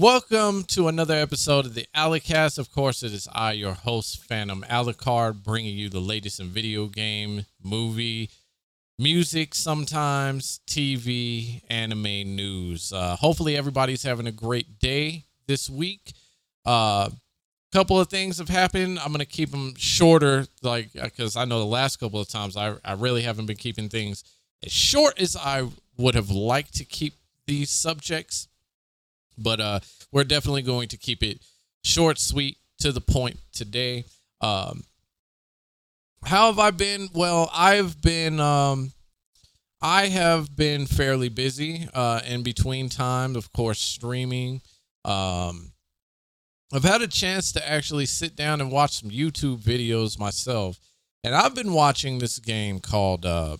Welcome to another episode of the Alicast. Of course, it is I, your host, Phantom Alucard, bringing you the latest in video game, movie, music, sometimes TV, anime news. Uh, hopefully, everybody's having a great day this week. A uh, couple of things have happened. I'm gonna keep them shorter, like because I know the last couple of times I I really haven't been keeping things as short as I would have liked to keep these subjects but uh, we're definitely going to keep it short, sweet, to the point today. Um, how have I been? Well, I've been um, I have been fairly busy uh, in between time, of course, streaming. Um, I've had a chance to actually sit down and watch some YouTube videos myself, and I've been watching this game called uh,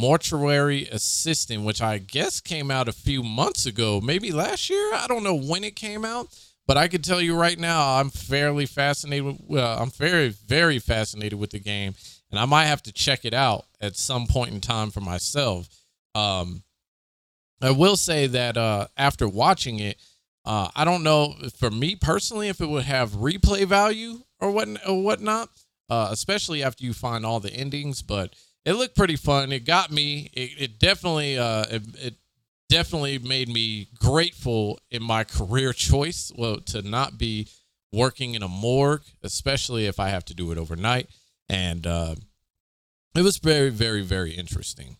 Mortuary Assistant, which I guess came out a few months ago, maybe last year. I don't know when it came out, but I can tell you right now, I'm fairly fascinated. Well, I'm very, very fascinated with the game, and I might have to check it out at some point in time for myself. Um, I will say that uh, after watching it, uh, I don't know for me personally if it would have replay value or what or whatnot, uh, especially after you find all the endings, but it looked pretty fun. It got me. It, it definitely uh it, it, definitely made me grateful in my career choice. Well, to not be working in a morgue, especially if I have to do it overnight, and uh, it was very very very interesting.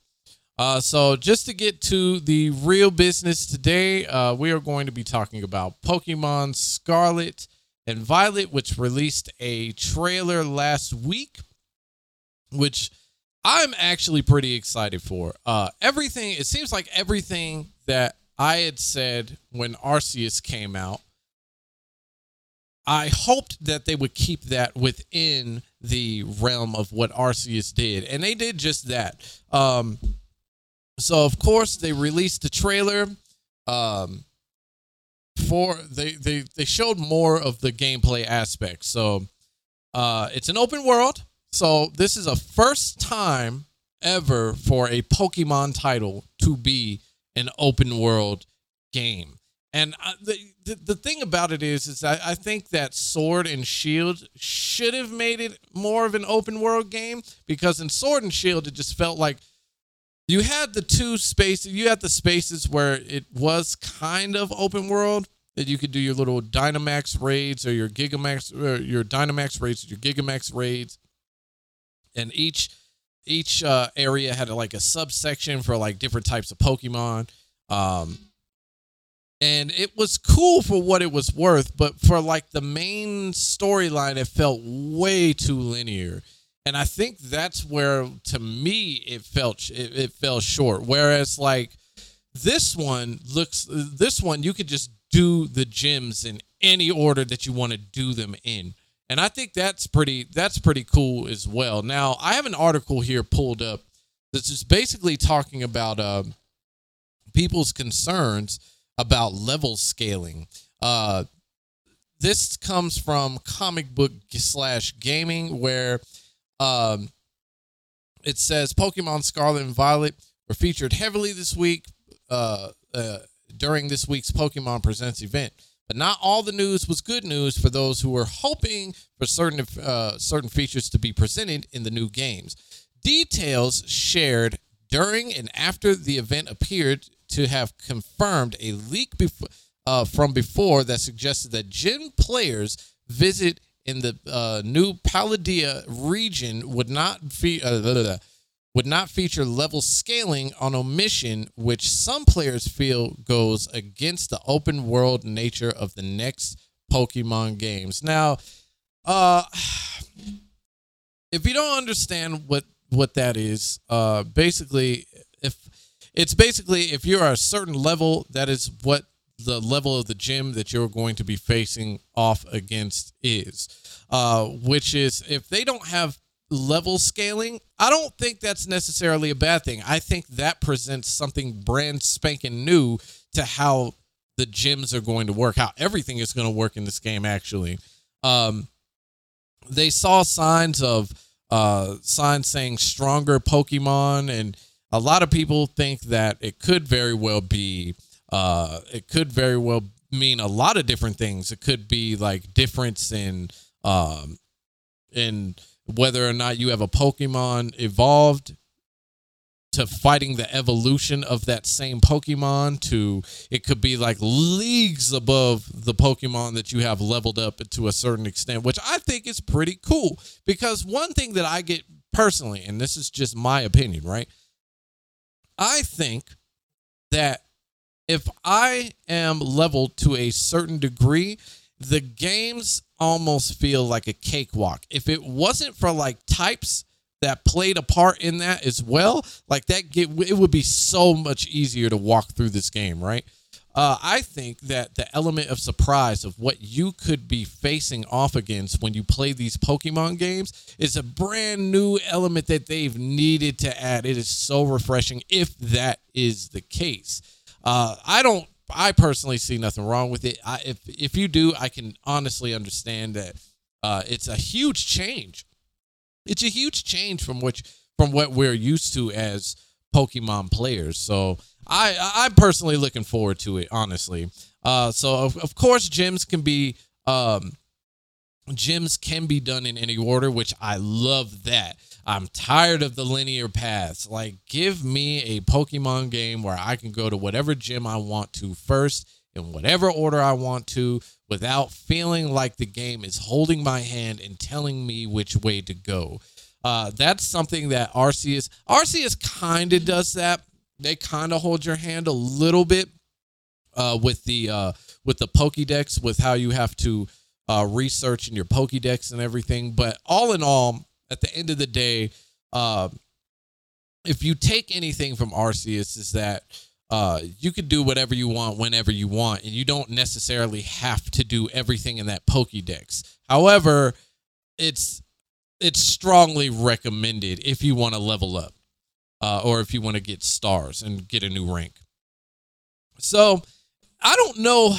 Uh, so just to get to the real business today, uh, we are going to be talking about Pokemon Scarlet and Violet, which released a trailer last week, which I'm actually pretty excited for. Uh, everything, it seems like everything that I had said when Arceus came out, I hoped that they would keep that within the realm of what Arceus did. And they did just that. Um, so, of course, they released the trailer. Um, for they, they they showed more of the gameplay aspects. So uh, it's an open world. So this is a first time ever for a Pokemon title to be an open world game. And uh, the, the, the thing about it is, is I, I think that Sword and Shield should have made it more of an open world game because in Sword and Shield it just felt like you had the two spaces, you had the spaces where it was kind of open world that you could do your little Dynamax raids or your Gigamax or your Dynamax raids, or your Gigamax raids, and each each uh, area had like a subsection for like different types of Pokemon. Um, and it was cool for what it was worth, but for like the main storyline, it felt way too linear. And I think that's where, to me, it felt it, it fell short. Whereas like this one looks, this one you could just do the gyms in any order that you want to do them in and I think that's pretty that's pretty cool as well. Now I have an article here pulled up that's just basically talking about uh, people's concerns about level scaling. Uh, this comes from comic book slash gaming where um, it says Pokemon Scarlet and Violet were featured heavily this week uh, uh, during this week's Pokemon Presents event. But not all the news was good news for those who were hoping for certain uh, certain features to be presented in the new games. Details shared during and after the event appeared to have confirmed a leak uh, from before that suggested that gym players visit in the uh, new Paldea region would not be uh, would not feature level scaling on omission, which some players feel goes against the open world nature of the next Pokemon games. Now, uh, if you don't understand what what that is, uh, basically, if it's basically if you're a certain level, that is what the level of the gym that you're going to be facing off against is. Uh, which is if they don't have level scaling, I don't think that's necessarily a bad thing. I think that presents something brand spanking new to how the gyms are going to work, how everything is going to work in this game, actually. Um, they saw signs of uh, signs saying stronger Pokemon, and a lot of people think that it could very well be uh, it could very well mean a lot of different things. It could be like difference in um in whether or not you have a Pokemon evolved to fighting the evolution of that same Pokemon to it could be like leagues above the Pokemon that you have leveled up to a certain extent, which I think is pretty cool. Because one thing that I get personally, and this is just my opinion, right? I think that if I am leveled to a certain degree, the games almost feel like a cakewalk. If it wasn't for like types that played a part in that as well, like that get it would be so much easier to walk through this game, right? Uh, I think that the element of surprise of what you could be facing off against when you play these Pokemon games is a brand new element that they've needed to add. It is so refreshing if that is the case. Uh, I don't. I personally see nothing wrong with it. I, if if you do, I can honestly understand that uh, it's a huge change. It's a huge change from what from what we're used to as Pokemon players. So I I'm personally looking forward to it. Honestly, uh, so of, of course gyms can be um, gyms can be done in any order, which I love that. I'm tired of the linear paths. Like, give me a Pokemon game where I can go to whatever gym I want to first in whatever order I want to without feeling like the game is holding my hand and telling me which way to go. Uh, that's something that Arceus Arceus kind of does that. They kind of hold your hand a little bit uh, with the uh, with the Pokédex, with how you have to uh, research in your Pokédex and everything. But all in all, at the end of the day, uh, if you take anything from Arceus, is that uh, you can do whatever you want whenever you want, and you don't necessarily have to do everything in that Pokédex. However, it's it's strongly recommended if you want to level up, uh, or if you want to get stars and get a new rank. So I don't know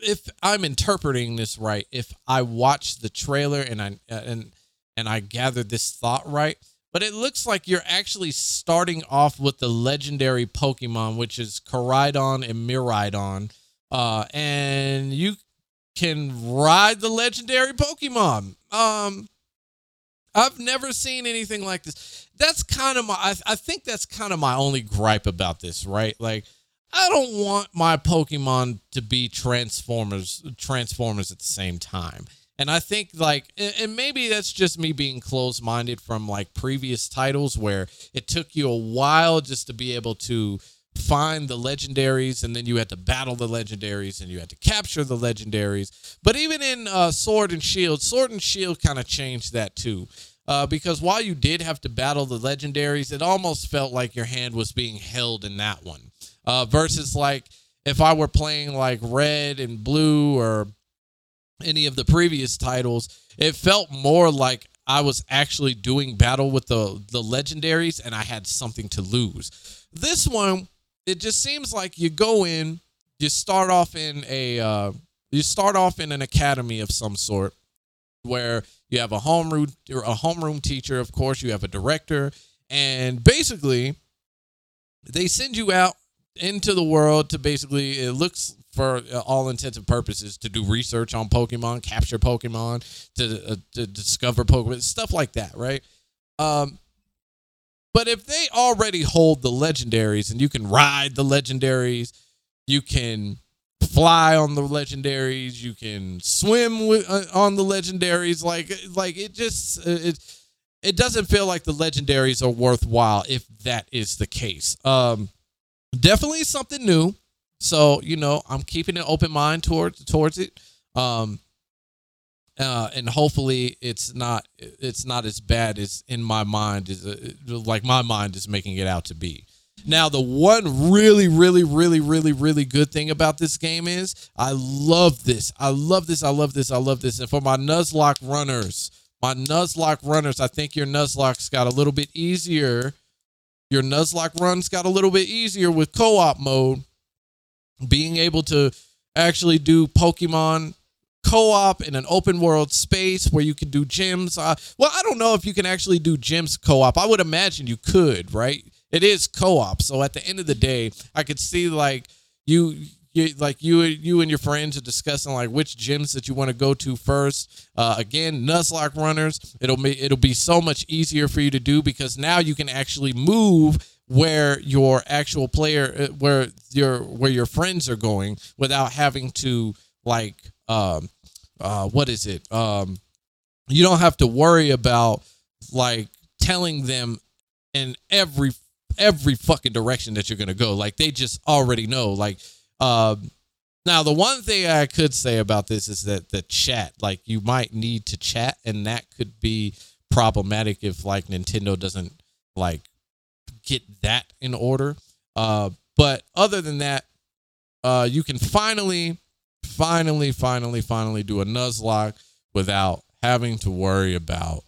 if I'm interpreting this right. If I watch the trailer and I and and I gathered this thought right. But it looks like you're actually starting off with the legendary Pokemon, which is Koraidon and Miraidon. Uh, and you can ride the legendary Pokemon. Um, I've never seen anything like this. That's kind of my, I, I think that's kind of my only gripe about this, right? Like, I don't want my Pokemon to be Transformers, Transformers at the same time. And I think like and maybe that's just me being closed-minded from like previous titles where it took you a while just to be able to find the legendaries and then you had to battle the legendaries and you had to capture the legendaries. But even in uh, Sword and Shield, Sword and Shield kind of changed that too. Uh, because while you did have to battle the legendaries, it almost felt like your hand was being held in that one. Uh, versus like if I were playing like red and blue or any of the previous titles, it felt more like I was actually doing battle with the the legendaries and I had something to lose. This one, it just seems like you go in, you start off in a uh, you start off in an academy of some sort where you have a homeroom a homeroom teacher, of course, you have a director, and basically they send you out into the world to basically it looks for uh, all intents and purposes to do research on Pokemon, capture Pokemon, to, uh, to discover Pokemon, stuff like that, right? Um, but if they already hold the legendaries and you can ride the legendaries, you can fly on the legendaries, you can swim with, uh, on the legendaries, like like it just uh, it it doesn't feel like the legendaries are worthwhile if that is the case. Um, definitely something new so you know, I'm keeping an open mind towards towards it. Um, uh, and hopefully it's not it's not as bad as in my mind is uh, like my mind is making it out to be. Now, the one really, really, really, really, really good thing about this game is I love this. I love this. I love this. I love this. And for my Nuzlocke runners, my Nuzlocke runners, I think your Nuzlocke's got a little bit easier. Your Nuzlocke runs got a little bit easier with co op mode being able to actually do Pokemon co-op in an open world space where you can do gyms. Uh, well, I don't know if you can actually do gyms co-op. I would imagine you could, right? It is co-op. So at the end of the day, I could see like you you like you you and your friends are discussing like which gyms that you want to go to first. Uh, again, Nuzlocke runners, it'll be it'll be so much easier for you to do because now you can actually move where your actual player uh, where your where your friends are going without having to like um uh what is it um you don't have to worry about like telling them in every every fucking direction that you're gonna go. Like they just already know. Like um now the one thing I could say about this is that the chat, like you might need to chat, and that could be problematic if like Nintendo doesn't like get that in order. Uh but other than that, uh you can finally, finally, finally, finally do a Nuzlocke without having to worry about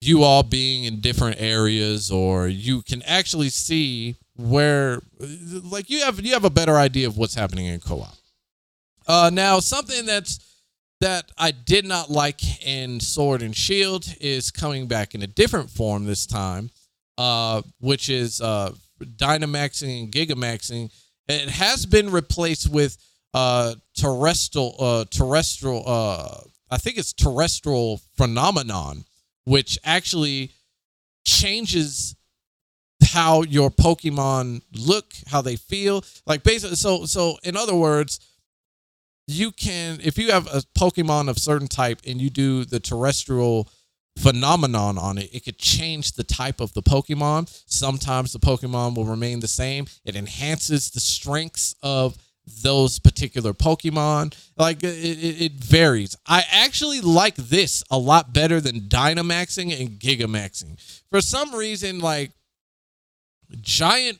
you all being in different areas or you can actually see where like you have you have a better idea of what's happening in co-op. Uh now something that's that I did not like in Sword and Shield is coming back in a different form this time, uh, which is uh, Dynamaxing and Gigamaxing. It has been replaced with uh, terrestrial, uh, terrestrial. Uh, I think it's terrestrial phenomenon, which actually changes how your Pokemon look, how they feel. Like basically, so so in other words, you can if you have a Pokemon of certain type and you do the terrestrial phenomenon on it, it could change the type of the Pokemon. Sometimes the Pokemon will remain the same. It enhances the strengths of those particular Pokemon. Like it, it, varies. I actually like this a lot better than Dynamaxing and Gigamaxing. For some reason, like giant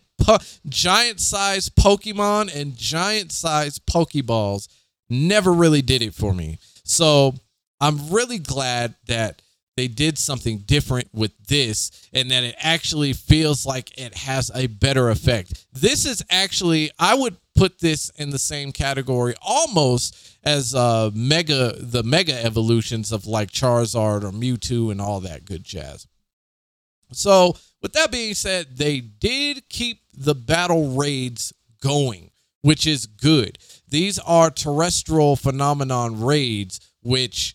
giant size Pokemon and giant size Pokeballs never really did it for me. So I'm really glad that they did something different with this and that it actually feels like it has a better effect. This is actually, I would put this in the same category almost as uh mega the mega evolutions of like Charizard or Mewtwo and all that good jazz. So, with that being said, they did keep the battle raids going, which is good. These are terrestrial phenomenon raids, which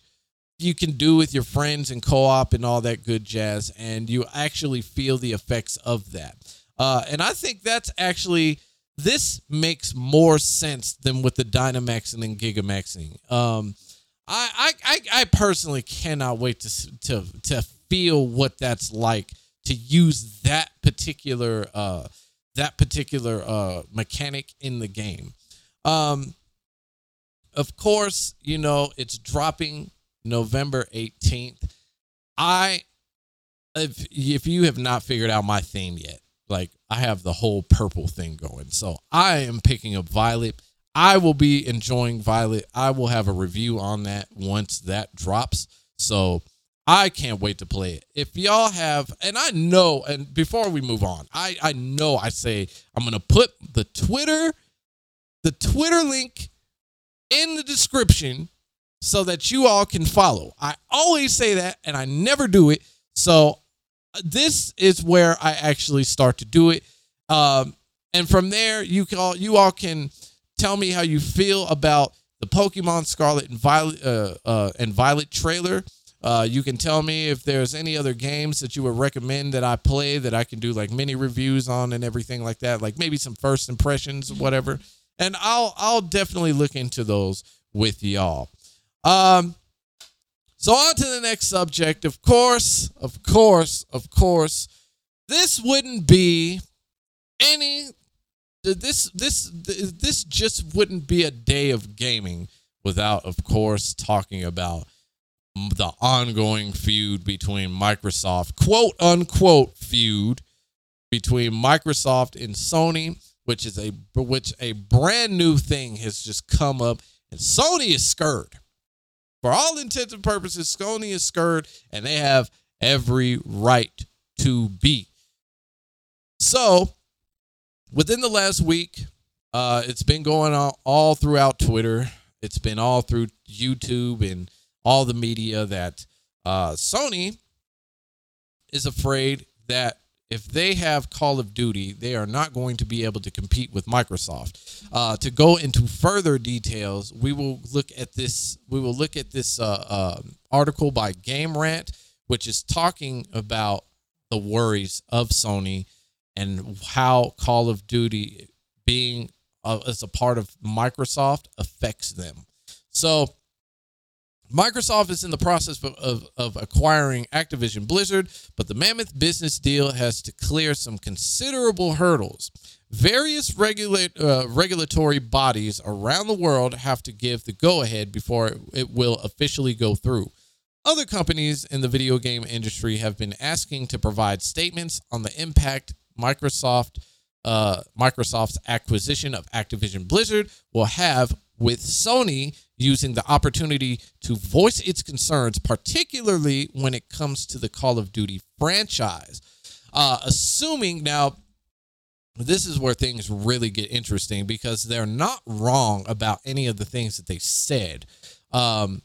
you can do with your friends and co-op and all that good jazz, and you actually feel the effects of that. Uh, and I think that's actually this makes more sense than with the Dynamaxing and Gigamaxing. Um, I, I, I personally cannot wait to to to feel what that's like to use that particular uh, that particular uh, mechanic in the game. Um, of course, you know it's dropping November eighteenth. I if if you have not figured out my theme yet, like I have the whole purple thing going. So I am picking up Violet. I will be enjoying Violet. I will have a review on that once that drops. So I can't wait to play it. If y'all have, and I know, and before we move on, I, I know I say I'm gonna put the Twitter, the Twitter link in the description so that you all can follow. I always say that and I never do it. So this is where I actually start to do it. Um, and from there, you can all, you all can tell me how you feel about the Pokemon Scarlet and Violet uh, uh, and Violet trailer. Uh, you can tell me if there's any other games that you would recommend that I play that I can do like mini reviews on and everything like that, like maybe some first impressions, whatever. And I'll I'll definitely look into those with y'all. Um, so on to the next subject. Of course, of course, of course, this wouldn't be any this this this just wouldn't be a day of gaming without of course talking about the ongoing feud between Microsoft, quote unquote feud between Microsoft and Sony, which is a which a brand new thing has just come up and Sony is scared for all intents and purposes, Sony is scared and they have every right to be. So, within the last week, uh, it's been going on all throughout Twitter. It's been all through YouTube and all the media that uh, Sony is afraid that if they have Call of Duty, they are not going to be able to compete with Microsoft. Uh, to go into further details, we will look at this. We will look at this uh, uh, article by Game Rant, which is talking about the worries of Sony and how Call of Duty being uh, as a part of Microsoft affects them. So Microsoft is in the process of, of, of, acquiring Activision Blizzard, but the mammoth business deal has to clear some considerable hurdles. Various regulate, uh, regulatory bodies around the world have to give the go ahead before it, it will officially go through. Other companies in the video game industry have been asking to provide statements on the impact Microsoft uh, Microsoft's acquisition of Activision Blizzard will have with Sony using the opportunity to voice its concerns, particularly when it comes to the Call of Duty franchise. Uh, assuming now, this is where things really get interesting because they're not wrong about any of the things that they said. Um,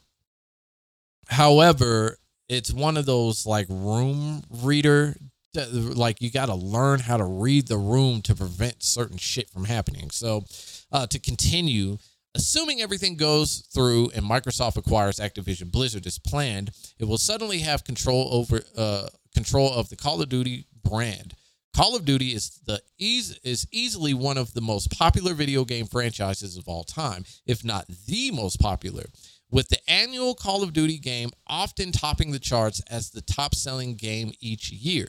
however, it's one of those like room reader like you got to learn how to read the room to prevent certain shit from happening. So, uh, to continue, Assuming everything goes through and Microsoft acquires Activision Blizzard as planned, it will suddenly have control over uh, control of the Call of Duty brand. Call of Duty is the is easily one of the most popular video game franchises of all time, if not the most popular. With the annual Call of Duty game often topping the charts as the top-selling game each year.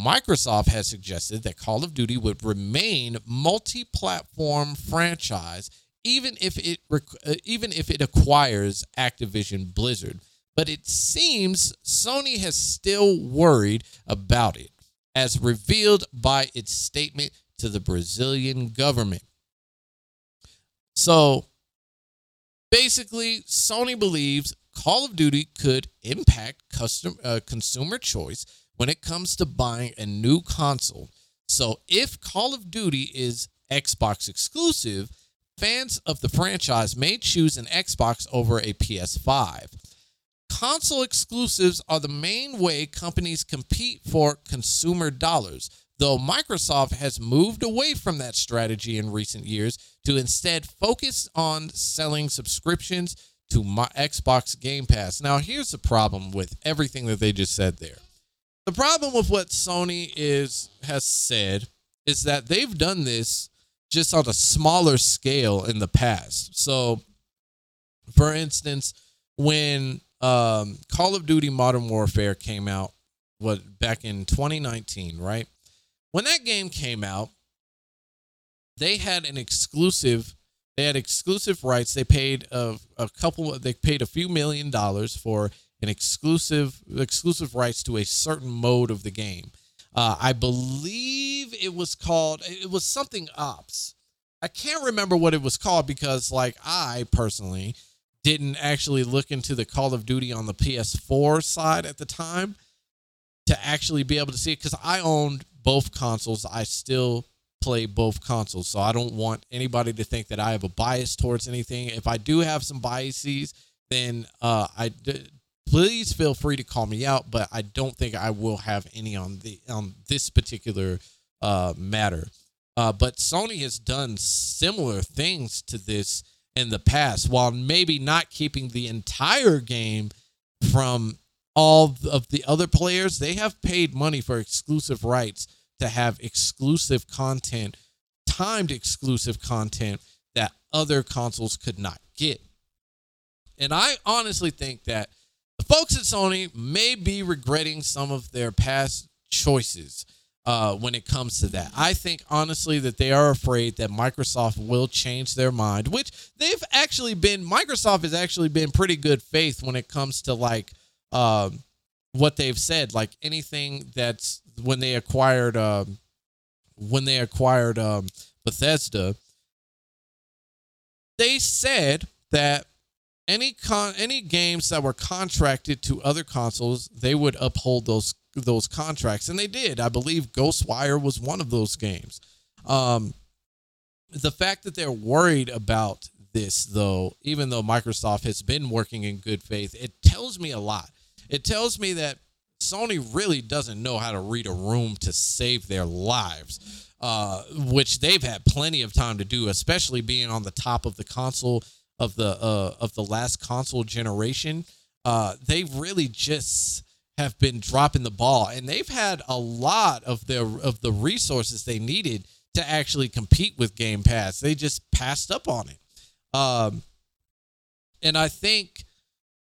Microsoft has suggested that Call of Duty would remain multi-platform franchise even if it uh, even if it acquires Activision Blizzard. But it seems Sony has still worried about it, as revealed by its statement to the Brazilian government. So basically, Sony believes Call of Duty could impact custom, uh, consumer choice when it comes to buying a new console. So if Call of Duty is Xbox exclusive, fans of the franchise may choose an Xbox over a PS5. Console exclusives are the main way companies compete for consumer dollars, though Microsoft has moved away from that strategy in recent years to instead focus on selling subscriptions to my Xbox Game Pass. Now, here's the problem with everything that they just said there. The problem with what Sony is has said is that they've done this just on a smaller scale in the past. So, for instance, when um, Call of Duty Modern Warfare came out, what back in 2019, right? When that game came out, they had an exclusive. They had exclusive rights. They paid a, a couple. They paid a few million dollars for an exclusive exclusive rights to a certain mode of the game. Uh, I believe it was called, it was something ops. I can't remember what it was called because, like, I personally didn't actually look into the Call of Duty on the PS4 side at the time to actually be able to see it because I owned both consoles. I still play both consoles. So I don't want anybody to think that I have a bias towards anything. If I do have some biases, then uh, I please feel free to call me out, but I don't think I will have any on the on this particular uh, matter. Uh, but Sony has done similar things to this in the past, while maybe not keeping the entire game from all of the other players. They have paid money for exclusive rights to have exclusive content, timed exclusive content that other consoles could not get. And I honestly think that the folks at Sony may be regretting some of their past choices uh, when it comes to that. I think honestly that they are afraid that Microsoft will change their mind, which they've actually been. Microsoft has actually been pretty good faith when it comes to like um, what they've said. Like anything that's when they acquired um, when they acquired um, Bethesda, they said that any con any games that were contracted to other consoles, they would uphold those those contracts, and they did. I believe Ghostwire was one of those games. Um, the fact that they're worried about this, though, even though Microsoft has been working in good faith, it tells me a lot. It tells me that Sony really doesn't know how to read a room to save their lives, uh, which they've had plenty of time to do, especially being on the top of the console of the uh, of the last console generation. Uh, they really just have been dropping the ball, and they've had a lot of their of the resources they needed to actually compete with Game Pass. They just passed up on it. Um, and I think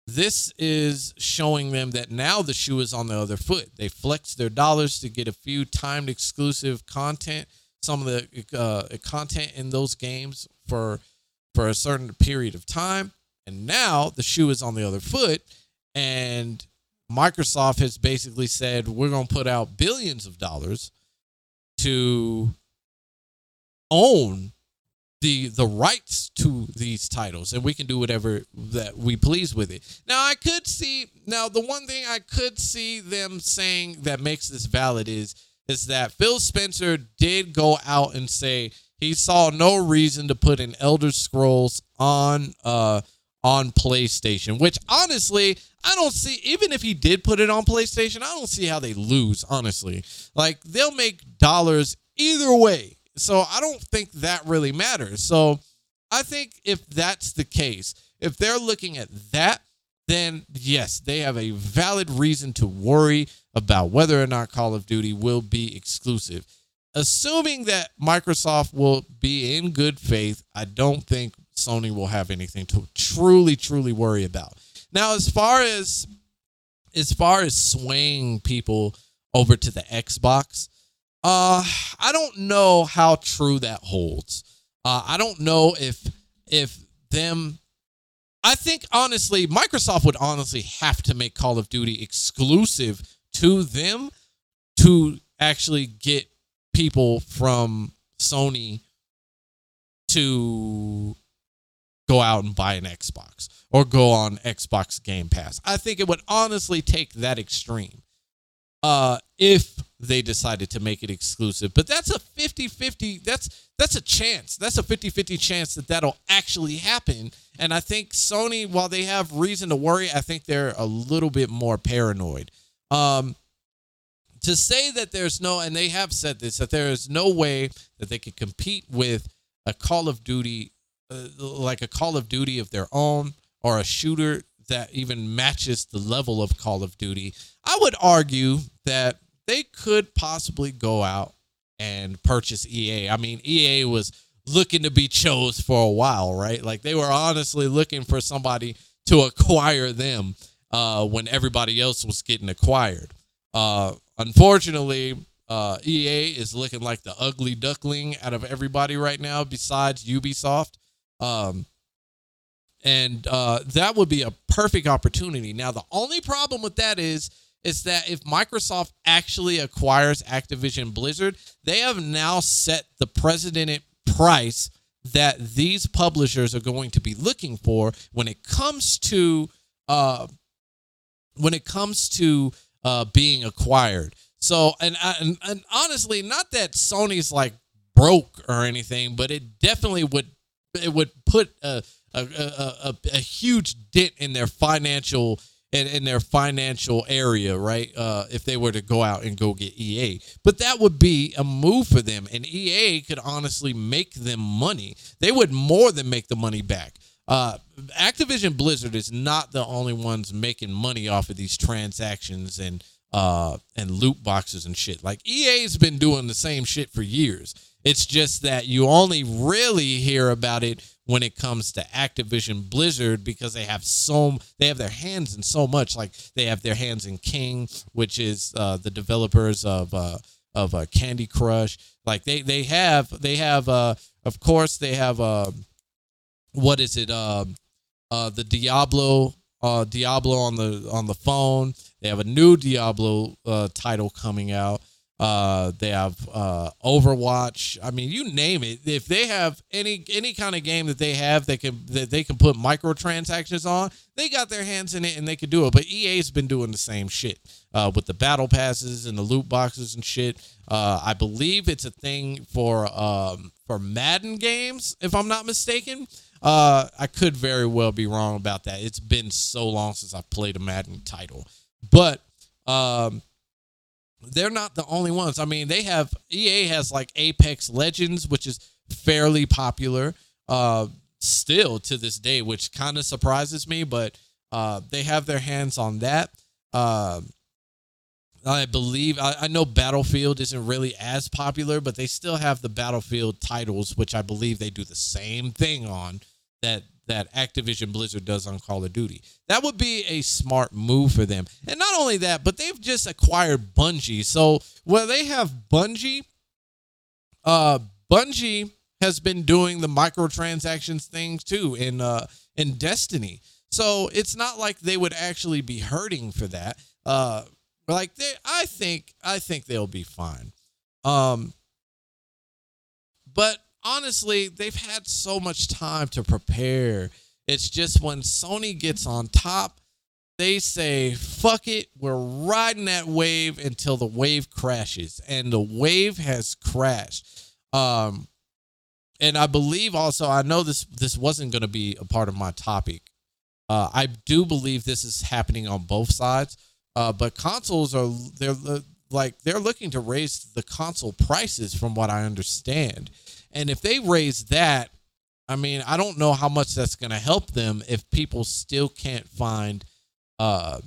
this is showing them that now the shoe is on the other foot. They flex their dollars to get a few timed exclusive content, some of the uh, content in those games for for a certain period of time, and now the shoe is on the other foot, and Microsoft has basically said we're going to put out billions of dollars to own the the rights to these titles and we can do whatever that we please with it. Now I could see now the one thing I could see them saying that makes this valid is is that Phil Spencer did go out and say he saw no reason to put an Elder Scrolls on uh on PlayStation, which honestly, I don't see even if he did put it on PlayStation, I don't see how they lose, honestly. Like they'll make dollars either way so I don't think that really matters. So I think if that's the case, if they're looking at that, then yes, they have a valid reason to worry about whether or not Call of Duty will be exclusive. Assuming that Microsoft will be in good faith, I don't think Sony will have anything to truly, truly worry about. Now, as far as as far as swaying people over to the Xbox, uh, I don't know how true that holds. Uh, I don't know if if them. I think honestly, Microsoft would honestly have to make Call of Duty exclusive to them to actually get people from Sony to go out and buy an Xbox or go on Xbox Game Pass. I think it would honestly take that extreme uh, if they decided to make it exclusive. But that's a 50-50 that's that's a chance. That's a 50-50 chance that that'll actually happen. And I think Sony while they have reason to worry, I think they're a little bit more paranoid. Um to say that there's no and they have said this that there is no way that they could compete with a Call of Duty uh, like a Call of Duty of their own or a shooter that even matches the level of Call of Duty. I would argue that they could possibly go out and purchase EA. I mean, EA was looking to be chose for a while, right? Like they were honestly looking for somebody to acquire them uh, when everybody else was getting acquired. Uh, unfortunately, uh, EA is looking like the ugly duckling out of everybody right now, besides Ubisoft. Um, and uh, that would be a perfect opportunity. Now, the only problem with that is is that if Microsoft actually acquires Activision Blizzard, they have now set the precedent price that these publishers are going to be looking for when it comes to uh, when it comes to uh, being acquired. So, and, and and honestly, not that Sony's like broke or anything, but it definitely would it would put a a, a, a, huge dent in their financial in, in their financial area, right? Uh, if they were to go out and go get EA, but that would be a move for them, and EA could honestly make them money. They would more than make the money back. Uh, Activision Blizzard is not the only ones making money off of these transactions and uh, and loot boxes and shit. Like EA's been doing the same shit for years. It's just that you only really hear about it when it comes to Activision Blizzard because they have so they have their hands in so much. Like they have their hands in King, which is uh, the developers of uh, of uh, Candy Crush. Like they they have they have uh, of course they have uh, what is it um, uh, the Diablo uh, Diablo on the on the phone. They have a new Diablo uh, title coming out. Uh, they have uh, Overwatch. I mean, you name it. If they have any any kind of game that they have that can that they can put microtransactions on, they got their hands in it and they could do it. But EA's been doing the same shit uh, with the battle passes and the loot boxes and shit. Uh, I believe it's a thing for um, for Madden games, if I'm not mistaken. Uh, I could very well be wrong about that. It's been so long since I've played a Madden title, but Um, they're not the only ones. I mean, they have EA has like Apex Legends, which is fairly popular uh, still to this day, which kind of surprises me. But uh, they have their hands on that. Uh, I believe I, I know Battlefield isn't really as popular, but they still have the Battlefield titles, which I believe they do the same thing on that that Activision Blizzard does on Call of Duty. That would be a smart move for them. And not only that, but they've just acquired Bungie. So where they have Bungie, uh Bungie has been doing the microtransactions things too in uh in Destiny. So it's not like they would actually be hurting for that. Uh like they I think I think they'll be fine. Um but honestly, they've had so much time to prepare. It's just when Sony gets on top, they say, fuck it, we're riding that wave until the wave crashes. And the wave has crashed. Um, and I believe also, I know this this wasn't going to be a part of my topic. Uh, I do believe this is happening on both sides. Uh, but consoles are they're like they're looking to raise the console prices from what I understand. And if they raise that, I mean, I don't know how much that's going to help them if people still can't find uh,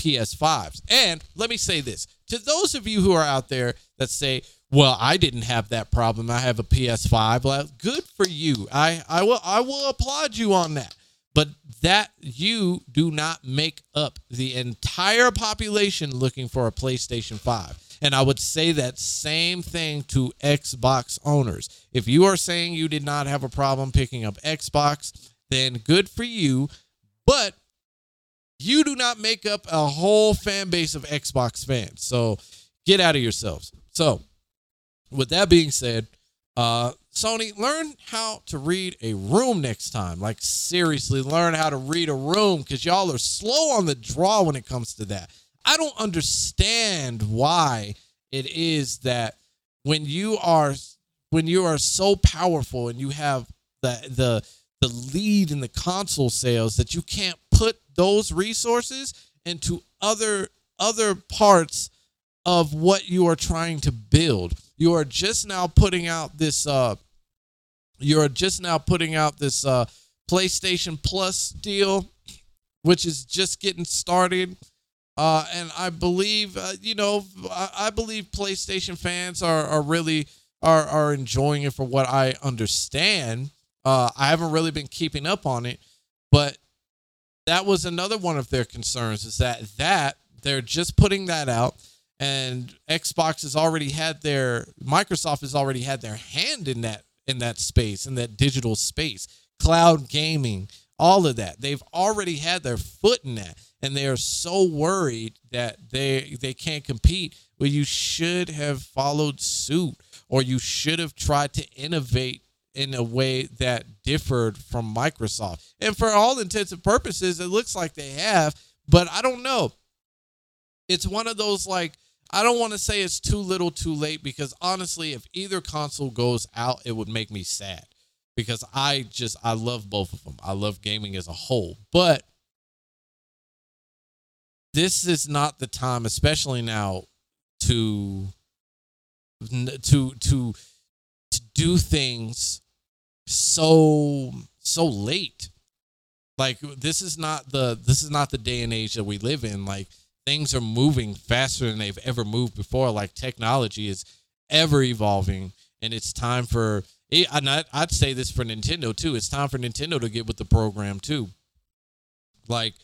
PS5s. And let me say this to those of you who are out there that say, well, I didn't have that problem. I have a PS5. Well, good for you. I, I will I will applaud you on that. But that you do not make up the entire population looking for a PlayStation 5. And I would say that same thing to Xbox owners. If you are saying you did not have a problem picking up Xbox, then good for you. But you do not make up a whole fan base of Xbox fans. So get out of yourselves. So, with that being said, uh, Sony, learn how to read a room next time. Like, seriously, learn how to read a room because y'all are slow on the draw when it comes to that. I don't understand why it is that when you are when you are so powerful and you have the the the lead in the console sales that you can't put those resources into other other parts of what you are trying to build. You are just now putting out this uh you're just now putting out this uh PlayStation Plus deal which is just getting started uh, and I believe, uh, you know, I, I, believe PlayStation fans are, are really are, are enjoying it for what I understand. Uh, I haven't really been keeping up on it, but that was another one of their concerns is that that they're just putting that out and Xbox has already had their Microsoft has already had their hand in that in that space in that digital space cloud gaming all of that they've already had their foot in that and they are so worried that they they can't compete well you should have followed suit or you should have tried to innovate in a way that differed from Microsoft. And for all intents and purposes, it looks like they have, but I don't know. It's one of those like, I don't want to say it's too little too late because honestly, if either console goes out, it would make me sad because I just, I love both of them. I love gaming as a whole, but this is not the time, especially now, to to to to do things so so late. Like this is not the this is not the day and age that we live in. Like things are moving faster than they've ever moved before. Like technology is ever evolving, and it's time for. And I'd say this for Nintendo too. It's time for Nintendo to get with the program too. Like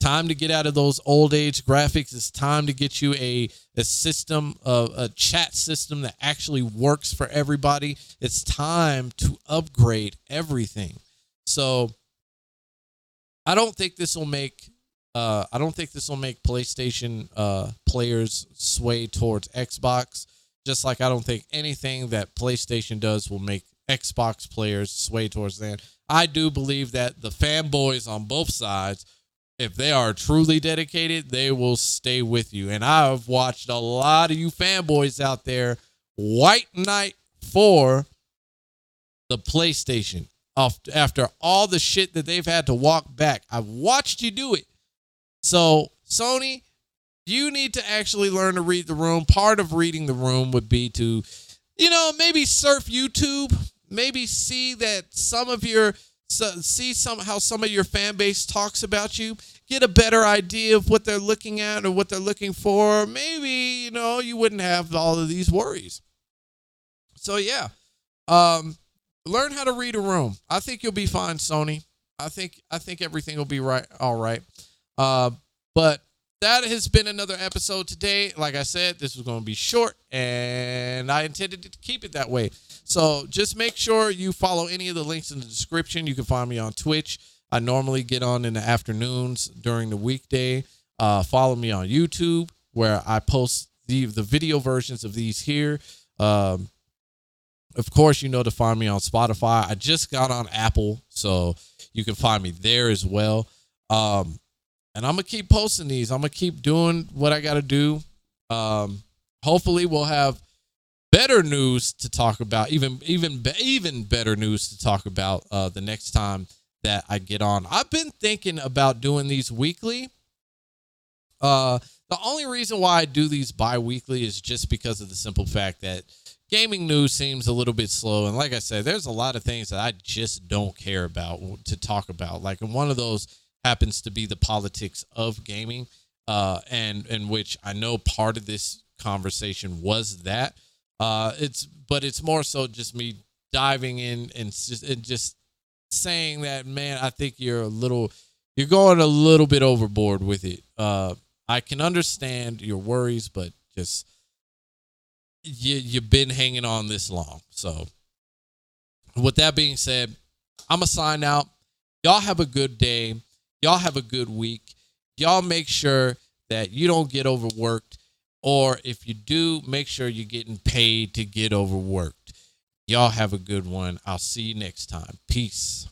time to get out of those old age graphics it's time to get you a, a system a, a chat system that actually works for everybody it's time to upgrade everything so i don't think this will make uh, i don't think this will make playstation uh, players sway towards xbox just like i don't think anything that playstation does will make xbox players sway towards that i do believe that the fanboys on both sides if they are truly dedicated, they will stay with you. And I've watched a lot of you fanboys out there white knight for the PlayStation after all the shit that they've had to walk back. I've watched you do it. So, Sony, you need to actually learn to read the room. Part of reading the room would be to, you know, maybe surf YouTube, maybe see that some of your see some how some of your fan base talks about you. Get a better idea of what they're looking at or what they're looking for. Maybe you know you wouldn't have all of these worries. So yeah um learn how to read a room. I think you'll be fine sony. I think i think everything will be right all right. Uh but that has been another episode today. Like I said, this was going to be short, and I intended to keep it that way. So just make sure you follow any of the links in the description. You can find me on Twitch. I normally get on in the afternoons during the weekday. Uh, follow me on YouTube, where I post the the video versions of these here. Um, of course, you know to find me on Spotify. I just got on Apple, so you can find me there as well. Um, and I'm gonna keep posting these. I'm gonna keep doing what I gotta do. Um, hopefully, we'll have better news to talk about. Even even even better news to talk about uh, the next time that I get on. I've been thinking about doing these weekly. Uh, the only reason why I do these bi-weekly is just because of the simple fact that gaming news seems a little bit slow. And like I said, there's a lot of things that I just don't care about to talk about. Like, one of those happens to be the politics of gaming, uh, and in which I know part of this conversation was that. Uh, it's but it's more so just me diving in and just and just saying that man, I think you're a little you're going a little bit overboard with it. Uh, I can understand your worries, but just you you've been hanging on this long. So with that being said, I'm a sign out. Y'all have a good day. Y'all have a good week. Y'all make sure that you don't get overworked. Or if you do, make sure you're getting paid to get overworked. Y'all have a good one. I'll see you next time. Peace.